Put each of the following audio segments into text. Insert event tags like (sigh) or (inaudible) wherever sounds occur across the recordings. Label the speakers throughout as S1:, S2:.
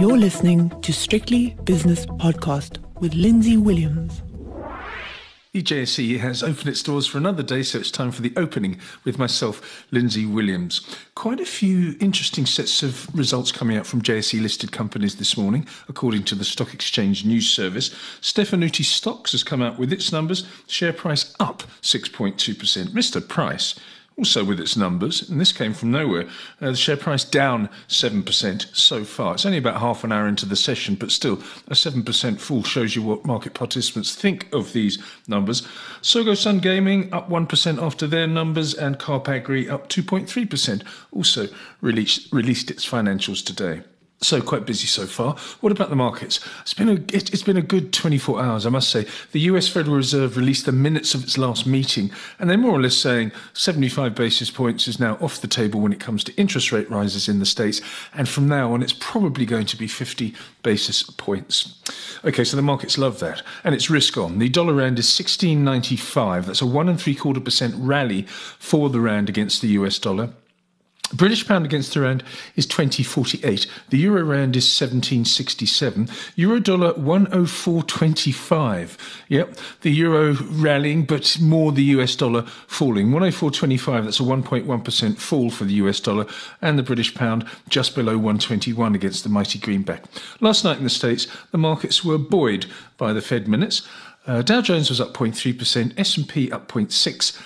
S1: You're listening to Strictly Business Podcast with Lindsay Williams.
S2: JSE has opened its doors for another day, so it's time for the opening with myself, Lindsay Williams. Quite a few interesting sets of results coming out from JSE listed companies this morning, according to the Stock Exchange News Service. Stefanutti Stocks has come out with its numbers, share price up 6.2%. Mr. Price also with its numbers, and this came from nowhere. Uh, the share price down 7% so far. It's only about half an hour into the session, but still, a 7% fall shows you what market participants think of these numbers. Tsogo Sun Gaming up 1% after their numbers, and Kaap Agri up 2.3%, also released, released its financials today. So quite busy so far. What about the markets? It's been a it, has been a good 24 hours, I must say. The U.S. Federal Reserve released the minutes of its last meeting, and they're more or less saying 75 basis points is now off the table when it comes to interest rate rises in the states, and from now on it's probably going to be 50 basis points. Okay, so the markets love that, and it's risk on. The dollar rand is 16.95. That's a one and three quarter percent rally for the rand against the U.S. dollar. British pound against the rand is 2048. The euro rand is 1767. Euro dollar 104.25. Yep, the euro rallying, but more the US dollar falling. 104.25. That's a 1.1% fall for the US dollar, and the British pound just below 121 against the mighty greenback. Last night in the States, the markets were buoyed by the Fed minutes. Uh, Dow Jones was up 0.3%, S&P up 0.6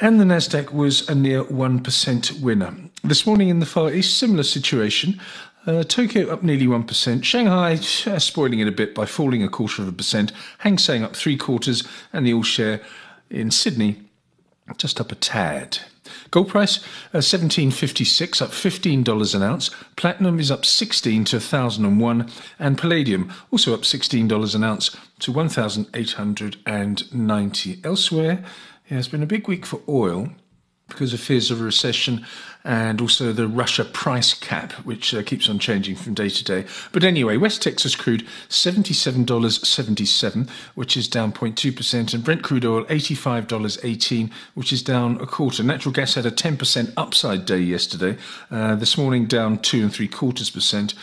S2: and the Nasdaq was a near 1% winner. This morning in the Far East, similar situation. Uh, Tokyo up nearly 1%, Shanghai uh, spoiling it a bit by falling a quarter of a percent, Hang Seng up three quarters, and the all share in Sydney just up a tad. Gold price uh, 1756 up $15 an ounce. Platinum is up 16 to 1001 and palladium also up $16 an ounce to 1890. Elsewhere, yeah, it's been a big week for oil because of fears of a recession and also the Russia price cap, which uh, keeps on changing from day to day. But anyway, West Texas crude $77.77, which is down 0.2%, and Brent crude oil $85.18, which is down a quarter. Natural gas had a 10% upside day yesterday, uh, this morning down two and three quarters percent.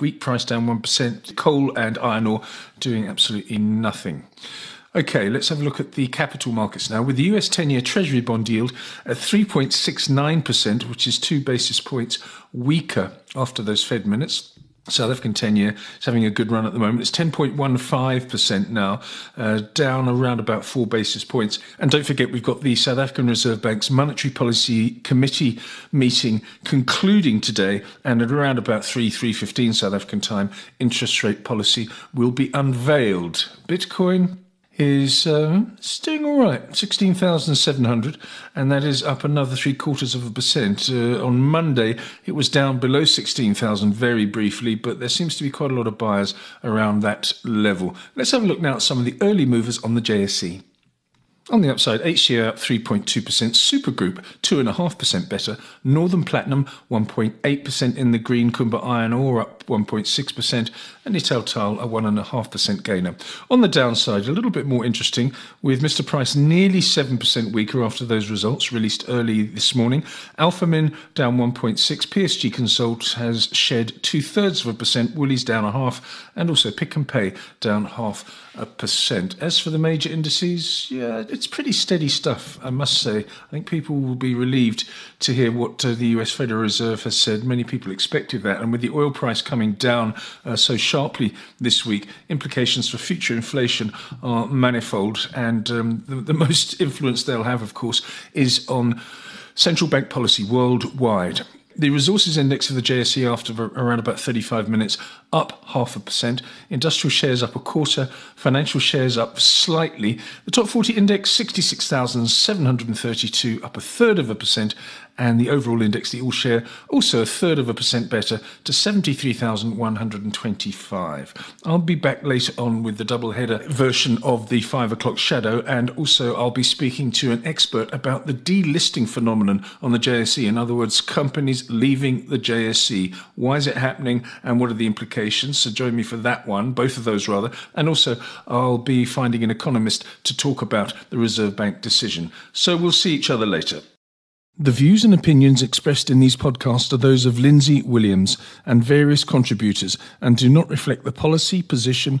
S2: Wheat price down 1%, coal and iron ore doing absolutely nothing. Okay, let's have a look at the capital markets now. With the US 10 year Treasury bond yield at 3.69%, which is two basis points weaker after those Fed minutes. South African 10 year is having a good run at the moment. It's 10.15% now, uh, down around about four basis points. And don't forget, we've got the South African Reserve Bank's Monetary Policy Committee meeting concluding today. And at around about 3, 3.15 South African time, interest rate policy will be unveiled. Bitcoin is it's doing all right, sixteen thousand seven hundred, and that is up another three quarters of a percent. Uh, on Monday, it was down below sixteen thousand very briefly, but there seems to be quite a lot of buyers around that level. Let's have a look now at some of the early movers on the JSE. On the upside, HCA up 3.2%, Supergroup 2.5% better, Northam Platinum 1.8% in the green, Kumba Iron Ore up 1.6%, and Italtile a 1.5% gainer. On the downside, a little bit more interesting, with Mr. Price nearly 7% weaker after those results released early this morning. Alphamin down 1.6%. PSG Konsult has shed two thirds of a percent, Woolies down a half, and also Pick n Pay down half a percent. As for the major indices, yeah, it's pretty steady stuff, I must say. I think people will be relieved to hear what uh, the US Federal Reserve has said. Many people expected that, and with the oil price coming down uh, so sharply this week, implications for future inflation are manifold, and um, the, the most (laughs) influence they'll have, of course, is on central bank policy worldwide. The resources index of the JSE after around about 35 minutes up half a percent. Industrial shares up a quarter. Financial shares up slightly. The top 40 index 66,732 up a third of a percent. And the overall index, the all share, also a third of a percent better to 73,125. I'll be back later on with the double header version of the five o'clock shadow. And also, I'll be speaking to an expert about the delisting phenomenon on the JSE. In other words, companies leaving the JSE. Why is it happening? And what are the implications? So join me for that one, both of those rather. And also, I'll be finding an economist to talk about the Reserve Bank decision. So we'll see each other later. The views and opinions expressed in these podcasts are those of Lindsay Williams and various contributors and do not reflect the policy, position,